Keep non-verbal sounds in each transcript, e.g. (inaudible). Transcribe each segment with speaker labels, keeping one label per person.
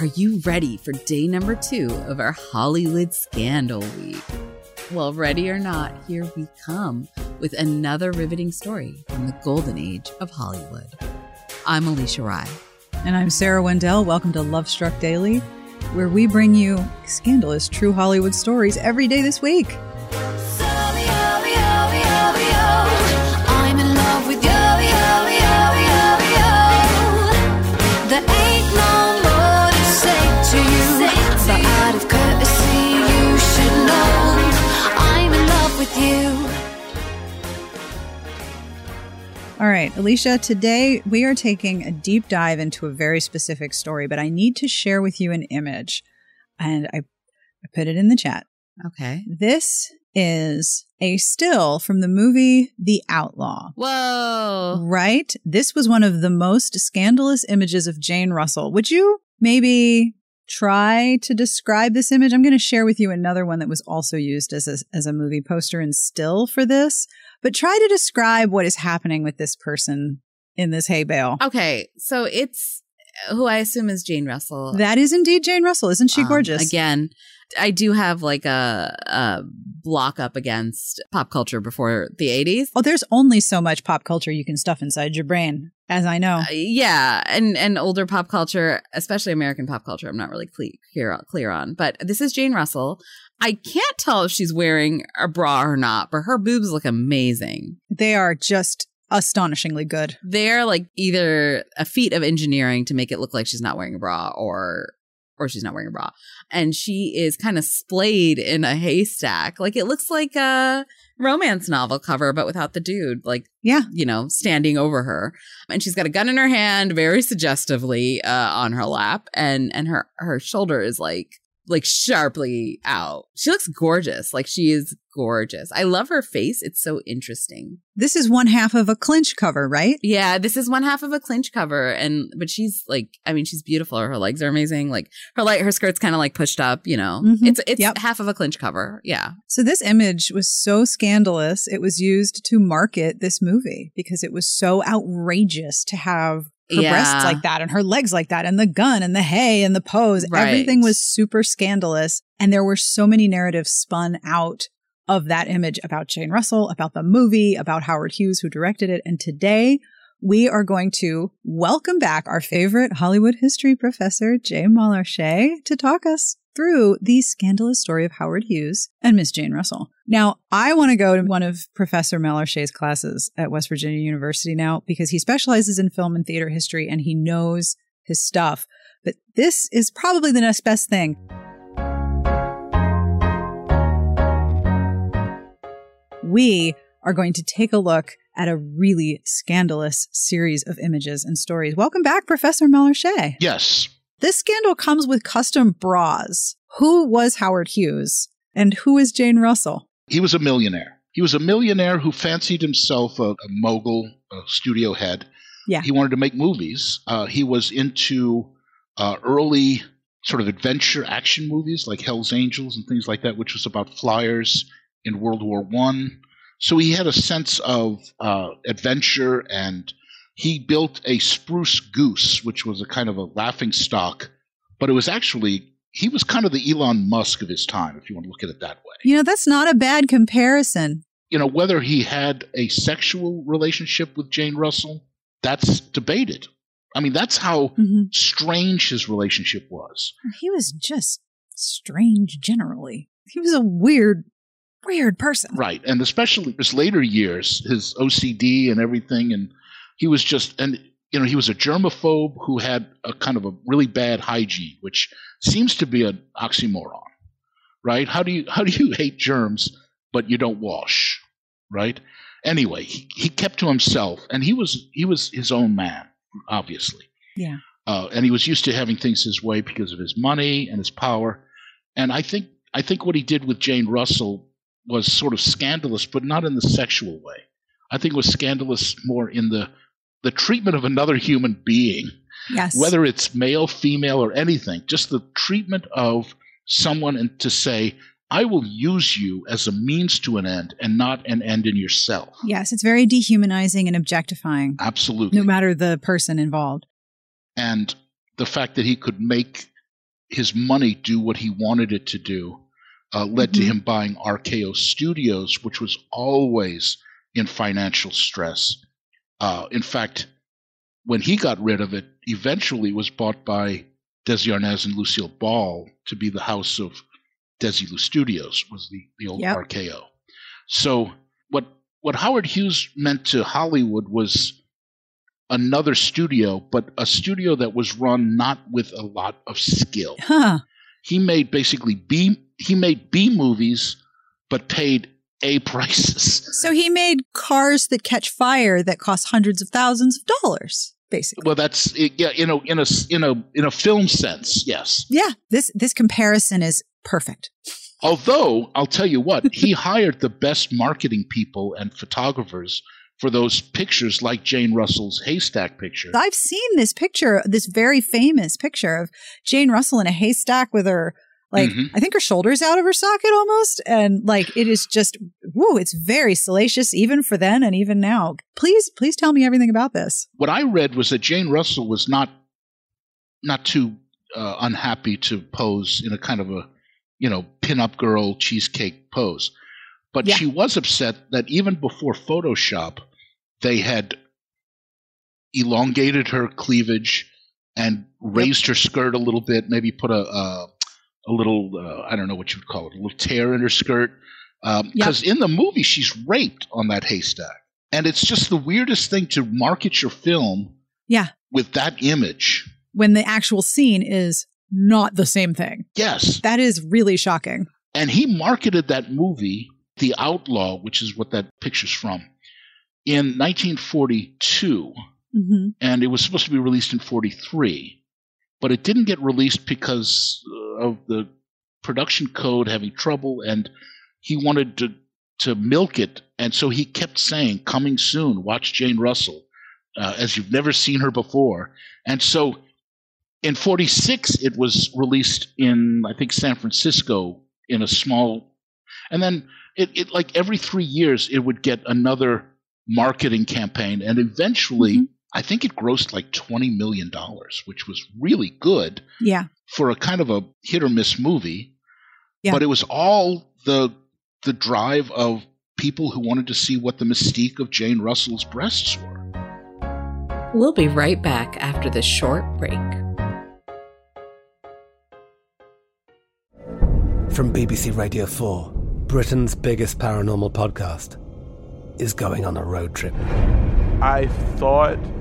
Speaker 1: Are you ready for day number two of our Hollywood Scandal Week? Well, ready or not, here we come with another riveting story from the golden age of Hollywood. I'm Alicia Rye.
Speaker 2: And I'm Sarah Wendell. Welcome to Love Struck Daily, where we bring you scandalous true Hollywood stories every day this week. All right, Alicia, today we are taking a deep dive into a very specific story, but I need to share with you an image. And I, I put it in the chat.
Speaker 1: Okay.
Speaker 2: This is a still from the movie The Outlaw.
Speaker 1: Whoa.
Speaker 2: Right? This was one of the most scandalous images of Jane Russell. Would you maybe try to describe this image? I'm going to share with you another one that was also used as a, as a movie poster and still for this, but try to describe what is happening with this person in this hay bale.
Speaker 1: Okay. So it's who I assume is Jane Russell.
Speaker 2: That is indeed Jane Russell. Isn't she
Speaker 1: Um,
Speaker 2: gorgeous?
Speaker 1: again, I do have like a, a block up against pop culture before the 80s.
Speaker 2: Oh, there's only so much pop culture you can stuff inside your brain, as I know.
Speaker 1: Uh, yeah, and and older pop culture, especially American pop culture, I'm not really clear clear on. But this is Jane Russell. I can't tell if she's wearing a bra or not, but her boobs look amazing.
Speaker 2: They are just astonishingly good.
Speaker 1: They're like either a feat of engineering to make it look like she's not wearing a bra or or she's not wearing a bra. And she is kind of splayed in a haystack. Like it looks like a romance novel cover, but without the dude, like,
Speaker 2: Yeah.
Speaker 1: you know, standing over her. And she's got a gun in her hand, very suggestively, uh, on her lap. And, and her, her shoulder is like, like sharply out. She looks gorgeous. Like she is gorgeous. I love her face. It's so interesting.
Speaker 2: This is one half of a clinch cover, right?
Speaker 1: Yeah, this is one half of a clinch cover, and but she's like, I mean, she's beautiful. Her legs are amazing. Like her like her skirt's kind of like pushed up. You know,
Speaker 2: Mhm.
Speaker 1: it's it's
Speaker 2: Yep.
Speaker 1: half of a clinch cover. Yeah,
Speaker 2: So this image was so scandalous, it was used to market this movie because it was so outrageous to have her
Speaker 1: Yeah.
Speaker 2: breasts like that and her legs like that and the gun and the hay and the pose.
Speaker 1: Right.
Speaker 2: Everything was super scandalous. And there were so many narratives spun out of that image about Jane Russell, about the movie, about Howard Hughes, who directed it. And today we are going to welcome back our favorite Hollywood history professor, Jay Malarcher, to talk us through the scandalous story of Howard Hughes and Miss Jane Russell. Now, I want to go to one of Professor Malarcher's classes at West Virginia University now because he specializes in film and theater history and he knows his stuff. But this is probably the next best thing. We are going to take a look at a really scandalous series of images and stories. Welcome back, Professor Malarcher.
Speaker 3: Yes.
Speaker 2: This scandal comes with custom bras. Who was Howard Hughes and who is Jane Russell?
Speaker 3: He was a millionaire. He was a millionaire who fancied himself a, a mogul, a studio head.
Speaker 2: Yeah.
Speaker 3: He wanted to make movies. Uh, he was into uh, early sort of adventure action movies like Hell's Angels and things like that, which was about flyers in World War One. So he had a sense of uh, adventure, and he built a spruce goose, which was a kind of a laughing stock, but it was actually he was kind of the Elon Musk of his time, if you want to look at it that way
Speaker 2: You know, that's not a bad comparison.
Speaker 3: you know, whether he had a sexual relationship with Jane Russell, that's debated. I mean, that's how
Speaker 2: Mhm.
Speaker 3: strange his relationship was.
Speaker 2: He was just strange generally. He was a weird, weird person.
Speaker 3: Right. And especially his later years, his OCD and everything. And he was just, and, you know, he was a germaphobe who had a kind of a really bad hygiene, which seems to be an oxymoron, right? How do you, how do you (laughs) hate germs, but you don't wash, right? Anyway, he, he kept to himself and he was, he was his own man, obviously.
Speaker 2: Yeah.
Speaker 3: uh, and he was used to having things his way because of his money and his power. And I think I think what he did with Jane Russell was sort of scandalous, but not in the sexual way. I think it was scandalous more in the the treatment of another human being,
Speaker 2: Yes.
Speaker 3: whether it's male, female, or anything. Just the treatment of someone, and to say, "I will use you as a means to an end, and not an end in yourself."
Speaker 2: Yes, it's very dehumanizing and objectifying,
Speaker 3: Absolutely.
Speaker 2: no matter the person involved.
Speaker 3: and the fact that he could make his money do what he wanted it to do uh, led to
Speaker 2: Mhm.
Speaker 3: him buying RKO Studios, which was always in financial stress. Uh, in fact, when he got rid of it, eventually was bought by Desi Arnaz and Lucille Ball to be the house of Desilu Studios, was the, the old
Speaker 2: Yep.
Speaker 3: RKO. So what what Howard Hughes meant to Hollywood was another studio, but a studio that was run not with a lot of skill.
Speaker 2: Huh.
Speaker 3: He made basically B he made B movies, but paid A prices.
Speaker 2: So he made cars that catch fire that cost hundreds of thousands of dollars, basically.
Speaker 3: Well, that's yeah, you know, in a in a in a film sense, yes.
Speaker 2: Yeah, this this comparison is perfect.
Speaker 3: Although I'll tell you what, he (laughs) hired the best marketing people and photographers for those pictures, like Jane Russell's haystack picture.
Speaker 2: I've seen this picture, this very famous picture of Jane Russell in a haystack with her, like,
Speaker 3: Mhm.
Speaker 2: I think her shoulders out of her socket almost. And like, it is just, whoa, it's very salacious, even for then and even now. Please, please tell me everything about this.
Speaker 3: what I read was that Jane Russell was not not too uh, unhappy to pose in a kind of a you know pin-up girl cheesecake pose, but
Speaker 2: Yeah.
Speaker 3: she was upset that even before Photoshop, they had elongated her cleavage and raised her skirt a little bit, maybe put a a, a little uh, I don't know what you would call it, a little tear in her skirt. Because in the movie, she's raped on that haystack. And it's just the weirdest thing to market your film
Speaker 2: Yeah.
Speaker 3: with that image.
Speaker 2: When the actual scene is not the same thing.
Speaker 3: Yes.
Speaker 2: That is really shocking.
Speaker 3: And he marketed that movie, The Outlaw, which is what that picture's from, in 1942.
Speaker 2: hmm
Speaker 3: And it was supposed to be released in 43. But it didn't get released because uh, of the production code having trouble. And he wanted to to milk it, and so he kept saying, "Coming soon. Watch Jane Russell, uh, as you've never seen her before." And so, in '46, it was released in I think San Francisco in a small, and then it, it like every three years it would get another marketing campaign, and eventually.
Speaker 2: Mm-hmm.
Speaker 3: I think it grossed like twenty million dollars, which was really good
Speaker 2: Yeah.
Speaker 3: for a kind of a hit or miss movie.
Speaker 2: Yeah.
Speaker 3: But it was all the the drive of people who wanted to see what the mystique of Jane Russell's breasts were.
Speaker 1: We'll be right back after this short break.
Speaker 4: From BBC Radio 4, Britain's biggest paranormal podcast is going on a road trip.
Speaker 5: I thought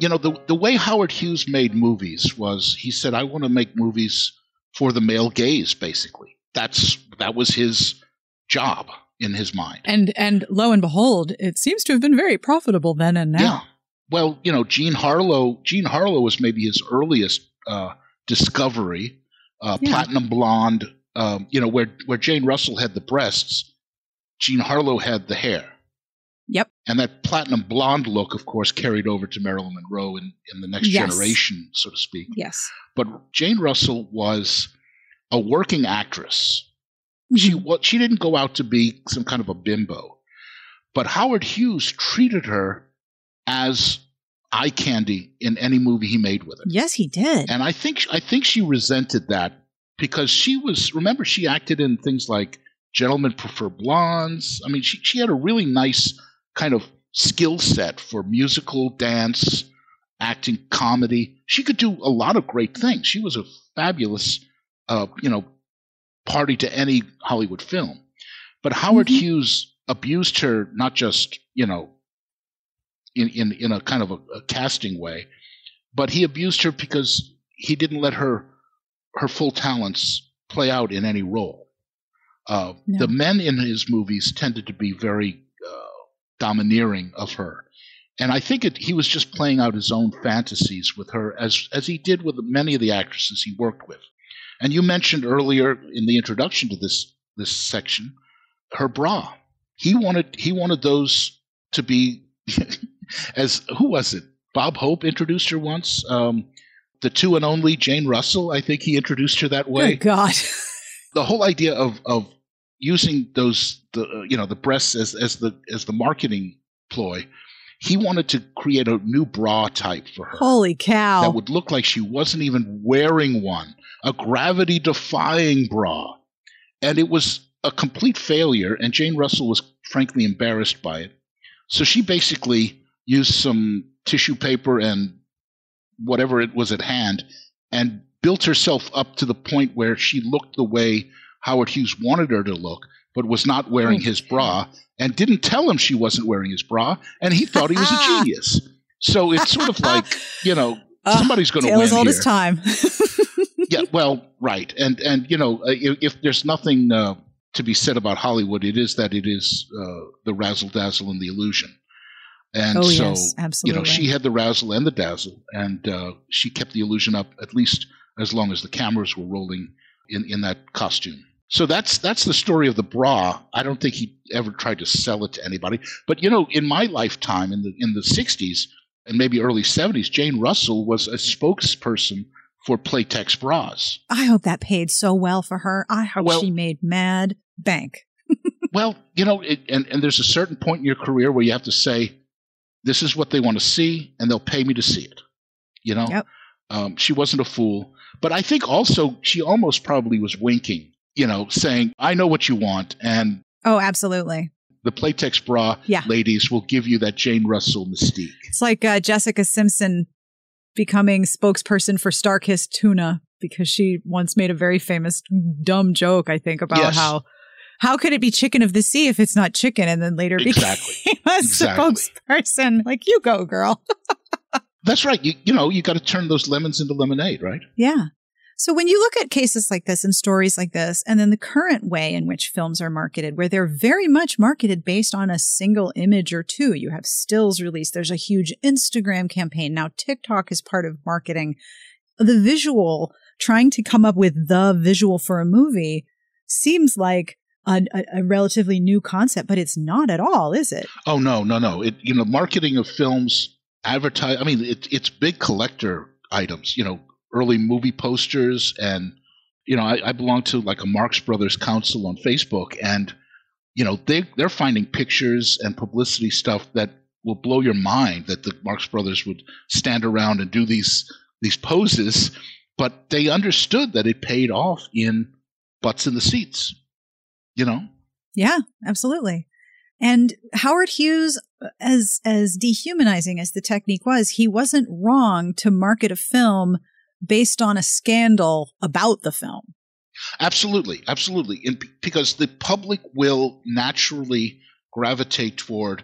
Speaker 3: You know, the the way Howard Hughes made movies was he said, I want to make movies for the male gaze, basically. That's that was his job in his mind.
Speaker 2: And and lo and behold, it seems to have been very profitable then and now.
Speaker 3: Yeah. Well, you know, Jean Harlow. Jean Harlow was maybe his earliest uh, discovery. Uh,
Speaker 2: Yeah.
Speaker 3: Platinum blonde. Um, you know, where where Jane Russell had the breasts, Jean Harlow had the hair. And that platinum blonde look, of course, carried over to Marilyn Monroe in, in the next
Speaker 2: Yes.
Speaker 3: generation, so to speak.
Speaker 2: Yes.
Speaker 3: But Jane Russell was a working actress. She
Speaker 2: Mm-hmm.
Speaker 3: what she didn't go out to be some kind of a bimbo, but Howard Hughes treated her as eye candy in any movie he made with her.
Speaker 2: Yes, he did.
Speaker 3: And I think I think she resented that because she was remember she acted in things like Gentlemen Prefer Blondes. I mean, she she had a really nice kind of skill set for musical, dance, acting, comedy. She could do a lot of great things. She was a fabulous, uh, you know, party to any Hollywood film. But Howard Hughes abused her not just you know in in in a kind of a, a casting way, but he abused her because he didn't let her her full talents play out in any role. Uh,
Speaker 2: No.
Speaker 3: The men in his movies tended to be very domineering of her, And I think it, he was just playing out his own fantasies with her, as as he did with many of the actresses he worked with. And you mentioned earlier in the introduction to this this section, her bra. He wanted he wanted those to be (laughs) as who was it? Bob Hope introduced her once. Um, the two and only Jane Russell. I think he introduced her that way.
Speaker 2: Good God.
Speaker 3: the whole idea of of using those the uh, you know the breasts as as the as the marketing ploy he wanted to create a new bra type for her.
Speaker 2: Holy cow.
Speaker 3: that would look like she wasn't even wearing one. A gravity defying bra. And it was a complete failure and jane russell was frankly embarrassed by it. So she basically used some tissue paper and whatever it was at hand and built herself up to the point where she looked the way Howard Hughes wanted her to look, but was not wearing his bra and didn't tell him she wasn't wearing his bra, and he thought he was a (laughs) genius. So it's sort of like, you know, (laughs) somebody's going to win
Speaker 2: as old
Speaker 3: here.
Speaker 2: as time. (laughs)
Speaker 3: yeah, well, right, and and you know, uh, if, if there's nothing uh, to be said about Hollywood, it is that it is uh, the razzle dazzle and the illusion. And
Speaker 2: Oh,
Speaker 3: so,
Speaker 2: yes,
Speaker 3: you know, she had the razzle and the dazzle, and uh, she kept the illusion up at least as long as the cameras were rolling in, in that costume. So that's that's the story of the bra. I don't think he ever tried to sell it to anybody. But you know, in my lifetime, in the in the '60s and maybe early '70s, Jane Russell was a spokesperson for Playtex bras.
Speaker 2: I hope that paid so well for her. I hope
Speaker 3: Well-
Speaker 2: she made mad bank. (laughs)
Speaker 3: Well, you know, it, and and there's a certain point in your career where you have to say, "This is what they want to see, and they'll pay me to see it." You know,
Speaker 2: Yep.
Speaker 3: um, she wasn't a fool, but I think also she almost probably was winking. You know, saying, "I know what you want, and
Speaker 2: Oh, absolutely.
Speaker 3: the Playtex bra
Speaker 2: Yeah.
Speaker 3: ladies will give you that Jane Russell mystique."
Speaker 2: It's like uh, Jessica Simpson becoming spokesperson for Starkist Tuna because she once made a very famous dumb joke, I think, about
Speaker 3: Yes.
Speaker 2: how how could it be chicken of the sea if it's not chicken, and then later
Speaker 3: Exactly.
Speaker 2: became (laughs) a
Speaker 3: Exactly.
Speaker 2: spokesperson. Like you go, girl. (laughs)
Speaker 3: That's right. You you know you got to turn those lemons into lemonade, right?
Speaker 2: Yeah. So when you look at cases like this and stories like this, and then the current way in which films are marketed, where they're very much marketed based on a single image or two, you have stills released. There's a huge Instagram campaign. Now TikTok is part of marketing. The visual, trying to come up with the visual for a movie seems like a, a, relatively new concept, but it's not at all, is it?
Speaker 3: Oh no, no, no! It you know marketing of films, advertise. I mean, it, it's big collector items. You know, early movie posters, and you know, I, I belong to like a Marx Brothers Council on Facebook, and you know, they they're finding pictures and publicity stuff that will blow your mind. That the Marx Brothers would stand around and do these these poses, but they understood that it paid off in butts in the seats. You know.
Speaker 2: Yeah, absolutely. And Howard Hughes, as as dehumanizing as the technique was, he wasn't wrong to market a film based on a scandal about the film.
Speaker 3: Absolutely, absolutely, and because the public will naturally gravitate toward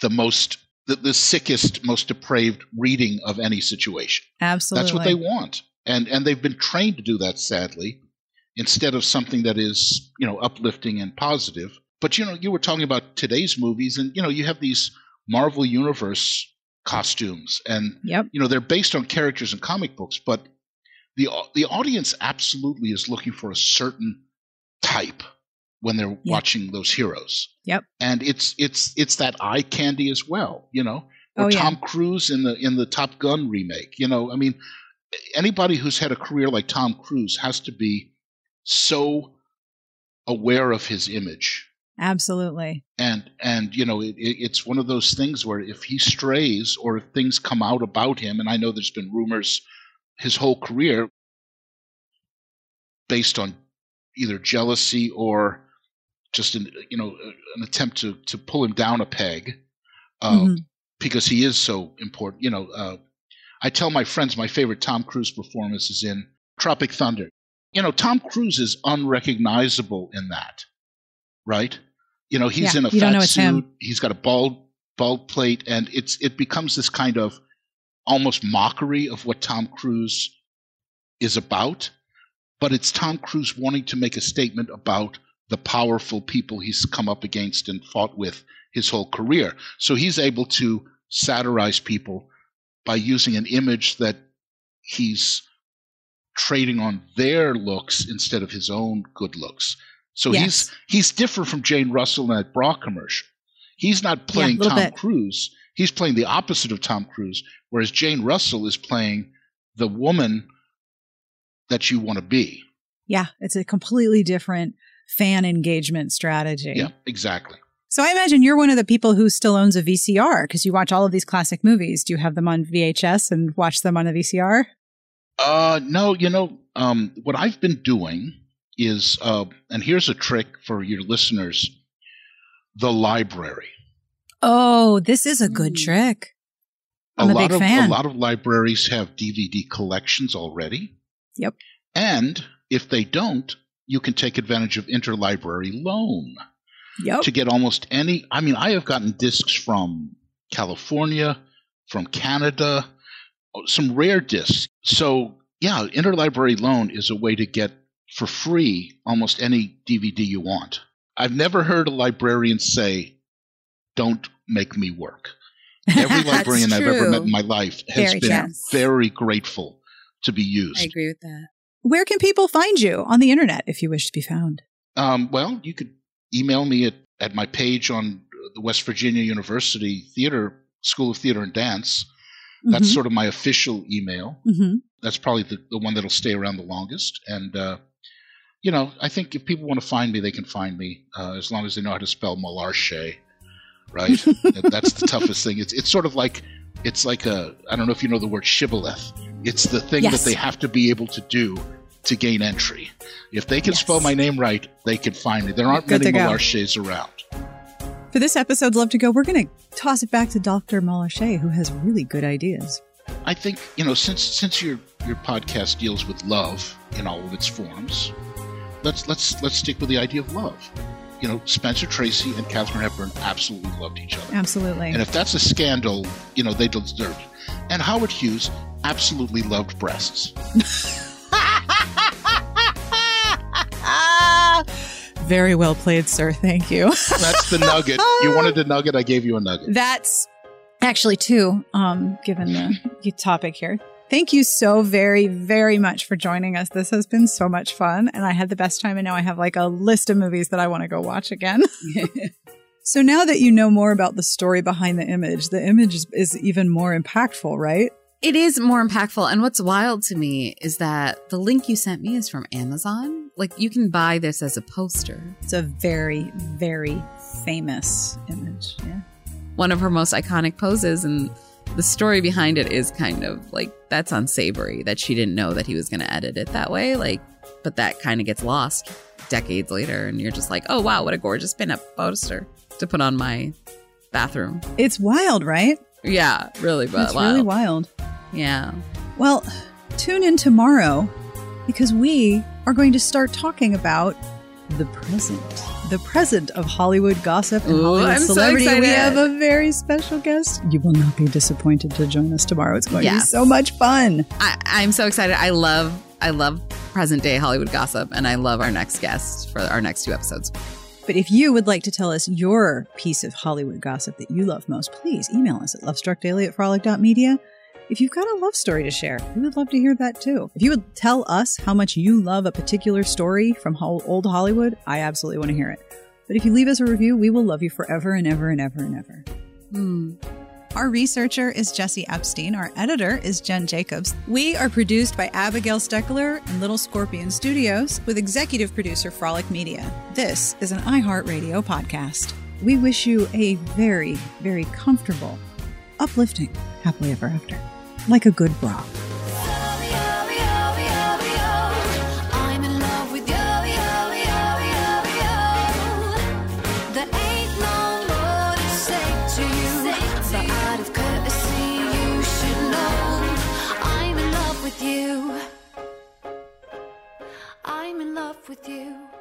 Speaker 3: the most, the, the sickest, most depraved reading of any situation.
Speaker 2: Absolutely.
Speaker 3: That's what they want, and and they've been trained to do that. Sadly, instead of something that is you know uplifting and positive. But you know, you were talking about today's movies, and you know, you have these Marvel Universe costumes, and
Speaker 2: Yep.
Speaker 3: you know they're based on characters in comic books, but the the audience absolutely is looking for a certain type when they're
Speaker 2: Yeah.
Speaker 3: watching those heroes,
Speaker 2: Yep.
Speaker 3: and it's it's it's that eye candy as well, you know. Oh, or
Speaker 2: Oh, yeah.
Speaker 3: Tom Cruise in the in the Top Gun remake, you know. I mean, anybody who's had a career like Tom Cruise has to be so aware of his image
Speaker 2: Absolutely.
Speaker 3: and and you know it, it, it's one of those things where if he strays or if things come out about him and i know there's been rumors his whole career based on either jealousy or just an you know an attempt to to pull him down a peg uh,
Speaker 2: Mhm.
Speaker 3: because he is so important you know uh, i tell my friends my favorite tom cruise performance is in tropic thunder you know tom cruise is unrecognizable in that right you know he's
Speaker 2: Yeah,
Speaker 3: in a fat suit
Speaker 2: him.
Speaker 3: he's got a bald bald plate and it's it becomes this kind of almost mockery of what tom cruise is about but it's tom cruise wanting to make a statement about the powerful people he's come up against and fought with his whole career so he's able to satirize people by using an image that he's trading on their looks instead of his own good looks. So
Speaker 2: Yes.
Speaker 3: he's he's different from Jane Russell in that bra commercial. He's not playing
Speaker 2: little
Speaker 3: Tom
Speaker 2: bit.
Speaker 3: Cruise. He's playing the opposite of Tom Cruise, whereas Jane Russell is playing the woman that you want to be.
Speaker 2: Yeah, it's a completely different fan engagement strategy.
Speaker 3: Yeah, exactly.
Speaker 2: So I imagine you're one of the people who still owns a VCR because you watch all of these classic movies. Do you have them on VHS and watch them on a VCR?
Speaker 3: Uh, no, you know, um, what I've been doing is, uh, and here's a trick for your listeners: the library.
Speaker 2: Oh, this is a good trick. I'm a,
Speaker 3: lot
Speaker 2: big
Speaker 3: of
Speaker 2: fan.
Speaker 3: a lot of libraries have DVD collections already,
Speaker 2: yep.
Speaker 3: and if they don't, you can take advantage of interlibrary loan
Speaker 2: Yep.
Speaker 3: to get almost any. I mean, I have gotten discs from California, from Canada, some rare discs. So yeah, interlibrary loan is a way to get for free almost any DVD you want. I've never heard a librarian say, "Don't make me work." (laughs) Every librarian I've ever met in my life has
Speaker 2: Very
Speaker 3: been very grateful to be used.
Speaker 1: I agree with that.
Speaker 2: Where can people find you on the internet if you wish to be found?
Speaker 3: Um, well, you could email me at, at my page on the West Virginia University Theater School of Theater and Dance. That's
Speaker 2: Mhm.
Speaker 3: sort of my official email.
Speaker 2: Mhm.
Speaker 3: That's probably the, the one that'll stay around the longest. And, uh, you know, I think if people want to find me, they can find me uh, as long as they know how to spell Malarcher, right? (laughs) That's the toughest thing. It's, it's sort of like, it's like a, I don't know if you know the word shibboleth. It's the thing
Speaker 2: Yes.
Speaker 3: that they have to be able to do to gain entry. If they can
Speaker 2: Yes.
Speaker 3: spell my name right, they can find me. There aren't
Speaker 2: Good
Speaker 3: many. Malarchers around.
Speaker 2: For this episode's Love to Go, we're going to toss it back to Dr. Malarcher, who has really good ideas.
Speaker 3: I think you know since since your your podcast deals with love in all of its forms, let's let's let's stick with the idea of love. You know, Spencer Tracy and Katharine Hepburn absolutely loved each other,
Speaker 2: Absolutely.
Speaker 3: and if that's a scandal, you know they deserve it. And Howard Hughes absolutely loved breasts. (laughs)
Speaker 2: Very well played, sir. Thank you.
Speaker 3: That's the nugget. You wanted a nugget, I gave you a nugget.
Speaker 2: That's actually two, um, given the topic here. Thank you so very, very much for joining us. This has been so much fun, and I had the best time. And now I have like a list of movies that I want to go watch again. (laughs) (laughs) so now that you know more about the story behind the image, the image is, is even more impactful, right?
Speaker 1: It is more impactful. And what's wild to me is that the link you sent me is from Amazon. Like you can buy this as a poster.
Speaker 2: It's a very, very famous image. Yeah.
Speaker 1: One of her most iconic poses. And the story behind it is kind of like that's unsavory that she didn't know that he was going to edit it that way. Like, but that kind of gets lost decades later. And you're just like, oh, wow, what a gorgeous pin up poster to put on my bathroom.
Speaker 2: It's wild, right?
Speaker 1: Yeah, really, but
Speaker 2: It's really wild.
Speaker 1: Yeah.
Speaker 2: Well, tune in tomorrow because we are going to start talking about the present. The present of Hollywood gossip and
Speaker 1: Ooh,
Speaker 2: Hollywood
Speaker 1: I'm so
Speaker 2: celebrity. we have a very special guest. You will not be disappointed to join us tomorrow. It's going to be so much fun.
Speaker 1: I, I'm so excited. I love, I love present day Hollywood gossip, and I love our next guest for our next two episodes.
Speaker 2: But if you would like to tell us your piece of Hollywood gossip that you love most, please email us at lovestruckdaily at frolic.media. If you've got a love story to share, we would love to hear that too. If you would tell us how much you love a particular story from old Hollywood, I absolutely want to hear it. But if you leave us a review, we will love you forever and ever and ever and ever.
Speaker 1: Hmm.
Speaker 2: Our researcher is Jesse Epstein. Our editor is Jen Jacobs. We are produced by Abigail Steckler and Little Scorpion Studios with executive producer Frolic Media. This is an iHeartRadio podcast. We wish you a very, very comfortable, uplifting, happily ever after, like a good bra.
Speaker 6: With you.